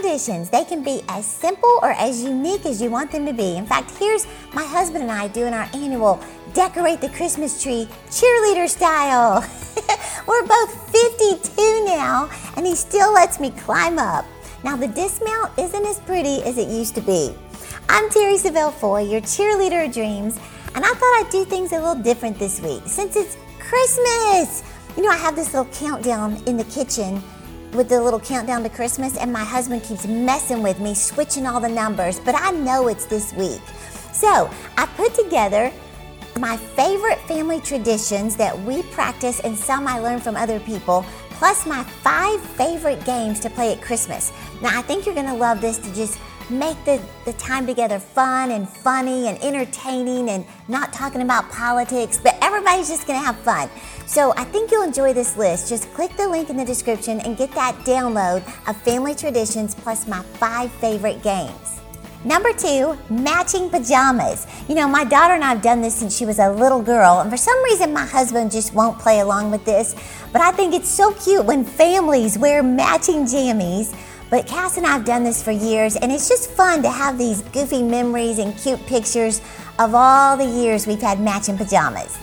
traditions, they can be as simple or as unique as you want them to be. In fact, here's my husband and I doing our annual decorate the Christmas tree cheerleader style. We're both 52 now, and he still lets me climb up. Now, the dismount isn't as pretty as it used to be. I'm Terry Savelle Foy, your cheerleader of dreams, and I thought I'd do things a little different this week since it's Christmas. You know, I have this little countdown in the kitchen with the little countdown to Christmas, and my husband keeps messing with me, switching all the numbers, but I know it's this week. So I put together my favorite family traditions that we practice and some I learned from other people, plus my five favorite games to play at Christmas. Now, I think you're gonna love this to just make the, the time together fun and funny and entertaining and not talking about politics, but everybody's just gonna have fun. So I think you'll enjoy this list. Just click the link in the description and get that download of family traditions plus my five favorite games. Number two, matching pajamas. You know, my daughter and I have done this since she was a little girl, and for some reason, my husband just won't play along with this. But I think it's so cute when families wear matching jammies. But Cass and I have done this for years, and it's just fun to have these goofy memories and cute pictures of all the years we've had matching pajamas.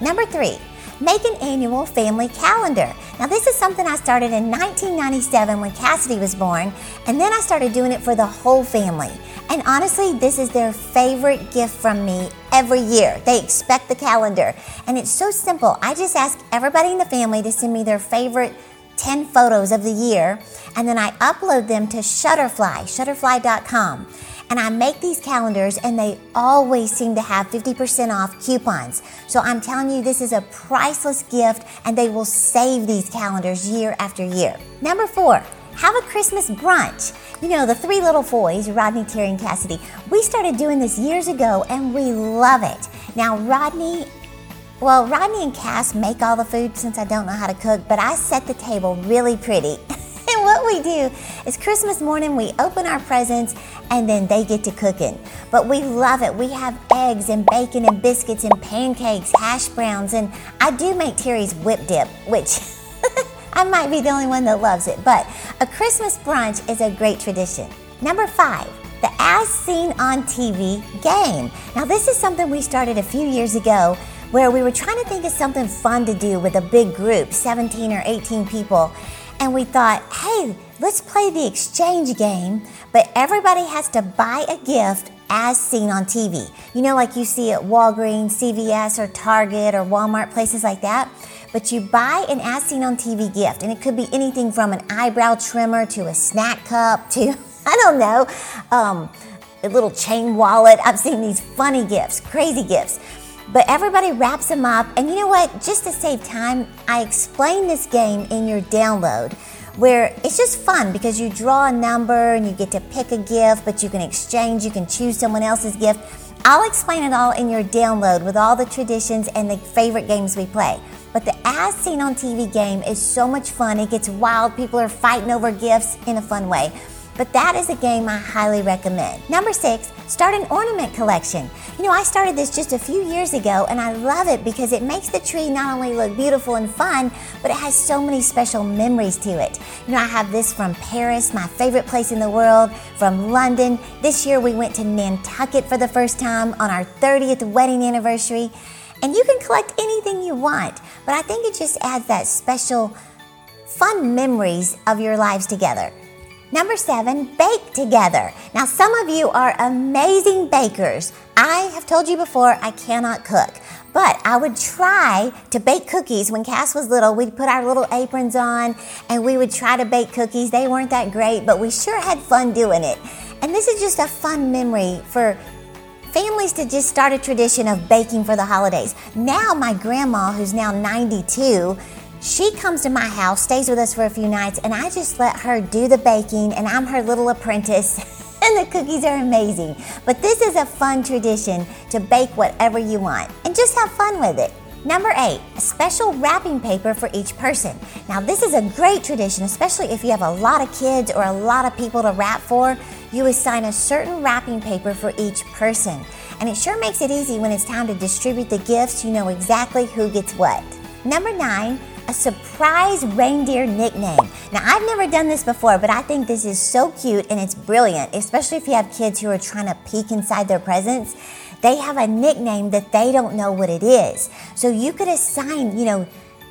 Number three, make an annual family calendar. Now, this is something I started in 1997 when Cassidy was born, and then I started doing it for the whole family. And honestly, this is their favorite gift from me every year. They expect the calendar, and it's so simple. I just ask everybody in the family to send me their favorite 10 photos of the year, and then I upload them to Shutterfly, shutterfly.com. And I make these calendars, and they always seem to have 50% off coupons. So I'm telling you, this is a priceless gift, and they will save these calendars year after year. Number four, have a Christmas brunch. You know, the three little boys, Rodney, Terry, and Cassidy, we started doing this years ago and we love it. Now, Rodney well, Rodney and Cass make all the food since I don't know how to cook, but I set the table really pretty. and what we do is Christmas morning we open our presents and then they get to cooking. But we love it. We have eggs and bacon and biscuits and pancakes, hash browns, and I do make Terry's whip dip, which I might be the only one that loves it. But a Christmas brunch is a great tradition. Number five, the As Seen on TV game. Now, this is something we started a few years ago where we were trying to think of something fun to do with a big group, 17 or 18 people. And we thought, hey, let's play the exchange game, but everybody has to buy a gift as seen on TV. You know, like you see at Walgreens, CVS, or Target, or Walmart, places like that. But you buy an as seen on TV gift, and it could be anything from an eyebrow trimmer to a snack cup to, I don't know, um, a little chain wallet. I've seen these funny gifts, crazy gifts. But everybody wraps them up. And you know what? Just to save time, I explain this game in your download where it's just fun because you draw a number and you get to pick a gift, but you can exchange, you can choose someone else's gift. I'll explain it all in your download with all the traditions and the favorite games we play. But the As Seen on TV game is so much fun. It gets wild. People are fighting over gifts in a fun way but that is a game I highly recommend. Number six, start an ornament collection. You know, I started this just a few years ago and I love it because it makes the tree not only look beautiful and fun, but it has so many special memories to it. You know, I have this from Paris, my favorite place in the world, from London. This year we went to Nantucket for the first time on our 30th wedding anniversary. And you can collect anything you want, but I think it just adds that special fun memories of your lives together. Number seven, bake together. Now, some of you are amazing bakers. I have told you before I cannot cook, but I would try to bake cookies. When Cass was little, we'd put our little aprons on and we would try to bake cookies. They weren't that great, but we sure had fun doing it. And this is just a fun memory for families to just start a tradition of baking for the holidays. Now, my grandma, who's now 92, she comes to my house, stays with us for a few nights, and I just let her do the baking, and I'm her little apprentice. and the cookies are amazing. But this is a fun tradition to bake whatever you want and just have fun with it. Number eight, a special wrapping paper for each person. Now, this is a great tradition, especially if you have a lot of kids or a lot of people to wrap for. You assign a certain wrapping paper for each person. And it sure makes it easy when it's time to distribute the gifts. You know exactly who gets what. Number nine, a surprise reindeer nickname. Now, I've never done this before, but I think this is so cute and it's brilliant, especially if you have kids who are trying to peek inside their presents. They have a nickname that they don't know what it is. So you could assign, you know,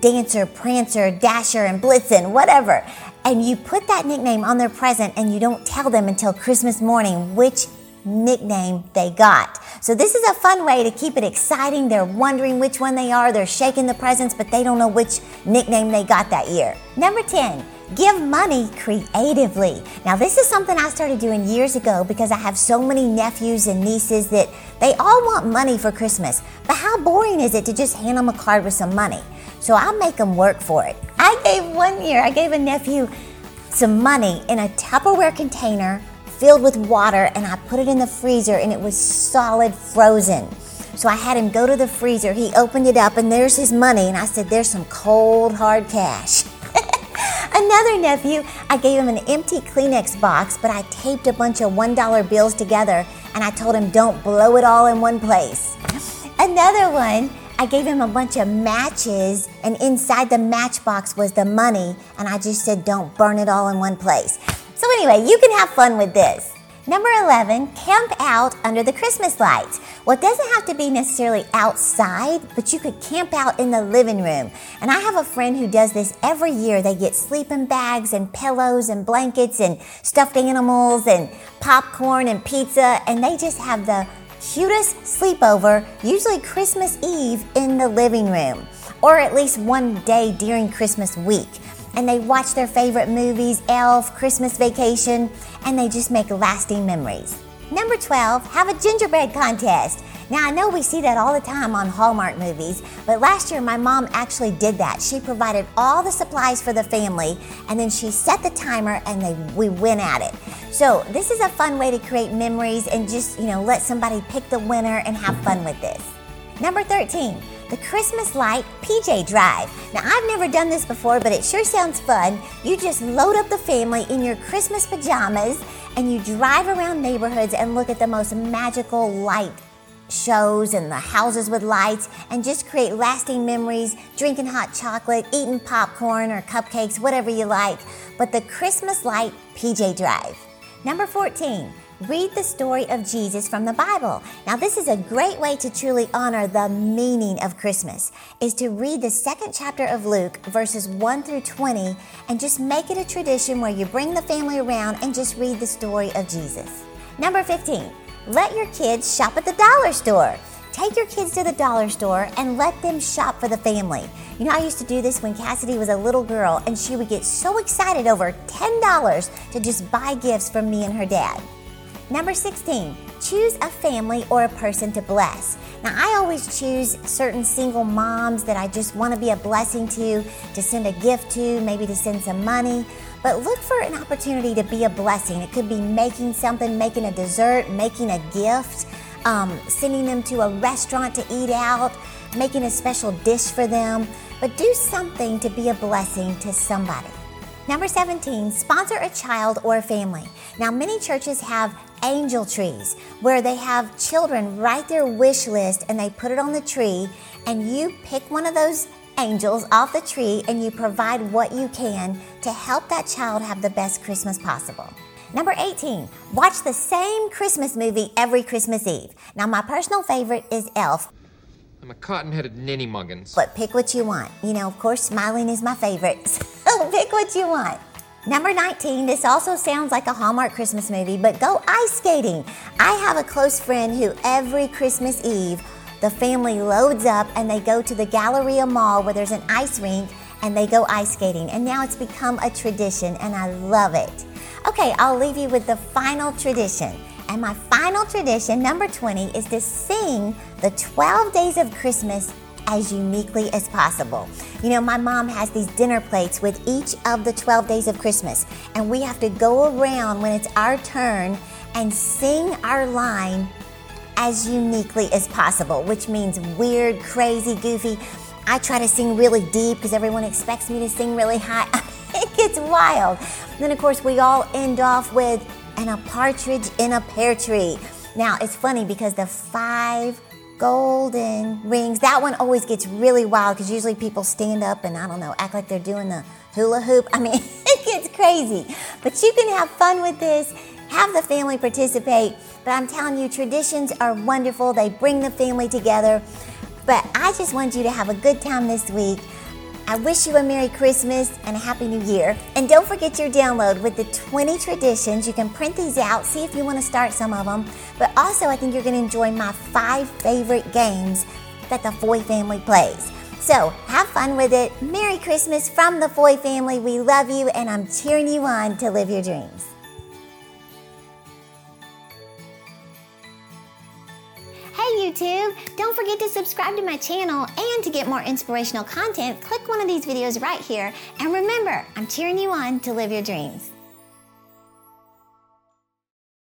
Dancer, Prancer, Dasher, and Blitzen, whatever. And you put that nickname on their present and you don't tell them until Christmas morning which nickname they got. So this is a fun way to keep it exciting. They're wondering which one they are. They're shaking the presents, but they don't know which nickname they got that year. Number 10, give money creatively. Now this is something I started doing years ago because I have so many nephews and nieces that they all want money for Christmas. But how boring is it to just hand them a card with some money? So I'll make them work for it. I gave one year, I gave a nephew some money in a Tupperware container filled with water and I put it in the freezer and it was solid frozen. So I had him go to the freezer. He opened it up and there's his money. And I said, There's some cold, hard cash. Another nephew, I gave him an empty Kleenex box, but I taped a bunch of $1 bills together and I told him, Don't blow it all in one place. Another one, I gave him a bunch of matches, and inside the matchbox was the money, and I just said, don't burn it all in one place. So, anyway, you can have fun with this. Number 11, camp out under the Christmas lights. Well, it doesn't have to be necessarily outside, but you could camp out in the living room. And I have a friend who does this every year. They get sleeping bags and pillows and blankets and stuffed animals and popcorn and pizza, and they just have the cutest sleepover, usually Christmas Eve, in the living room, or at least one day during Christmas week. And they watch their favorite movies, Elf, Christmas Vacation, and they just make lasting memories. Number 12, have a gingerbread contest. Now, I know we see that all the time on Hallmark movies, but last year my mom actually did that. She provided all the supplies for the family, and then she set the timer and they, we went at it. So, this is a fun way to create memories and just, you know, let somebody pick the winner and have fun with this. Number 13, the Christmas Light PJ Drive. Now, I've never done this before, but it sure sounds fun. You just load up the family in your Christmas pajamas and you drive around neighborhoods and look at the most magical light shows and the houses with lights and just create lasting memories, drinking hot chocolate, eating popcorn or cupcakes, whatever you like. But the Christmas light PJ Drive. Number 14, read the story of Jesus from the Bible. Now, this is a great way to truly honor the meaning of Christmas, is to read the second chapter of Luke, verses 1 through 20, and just make it a tradition where you bring the family around and just read the story of Jesus. Number 15, let your kids shop at the dollar store. Take your kids to the dollar store and let them shop for the family. You know, I used to do this when Cassidy was a little girl, and she would get so excited over $10 to just buy gifts from me and her dad. Number 16, choose a family or a person to bless. Now, I always choose certain single moms that I just want to be a blessing to, to send a gift to, maybe to send some money. But look for an opportunity to be a blessing. It could be making something, making a dessert, making a gift, um, sending them to a restaurant to eat out, making a special dish for them. But do something to be a blessing to somebody. Number 17, sponsor a child or a family. Now, many churches have angel trees where they have children write their wish list and they put it on the tree, and you pick one of those angels off the tree and you provide what you can to help that child have the best Christmas possible. Number 18, watch the same Christmas movie every Christmas Eve. Now, my personal favorite is Elf. I'm a cotton headed ninny muggins. But pick what you want. You know, of course, smiling is my favorite. So pick what you want. Number 19, this also sounds like a Hallmark Christmas movie, but go ice skating. I have a close friend who every Christmas Eve the family loads up and they go to the Galleria Mall where there's an ice rink and they go ice skating. And now it's become a tradition and I love it. Okay, I'll leave you with the final tradition. And my final tradition, number 20, is to sing the 12 days of Christmas as uniquely as possible. You know, my mom has these dinner plates with each of the 12 days of Christmas, and we have to go around when it's our turn and sing our line as uniquely as possible, which means weird, crazy, goofy. I try to sing really deep because everyone expects me to sing really high. it gets wild. And then, of course, we all end off with and a partridge in a pear tree. Now, it's funny because the five golden rings. That one always gets really wild because usually people stand up and I don't know, act like they're doing the hula hoop. I mean, it gets crazy. But you can have fun with this, have the family participate. But I'm telling you, traditions are wonderful, they bring the family together. But I just want you to have a good time this week. I wish you a Merry Christmas and a Happy New Year. And don't forget your download with the 20 traditions. You can print these out, see if you want to start some of them. But also, I think you're going to enjoy my five favorite games that the Foy family plays. So have fun with it. Merry Christmas from the Foy family. We love you, and I'm cheering you on to live your dreams. YouTube! Don't forget to subscribe to my channel and to get more inspirational content, click one of these videos right here. And remember, I'm cheering you on to live your dreams.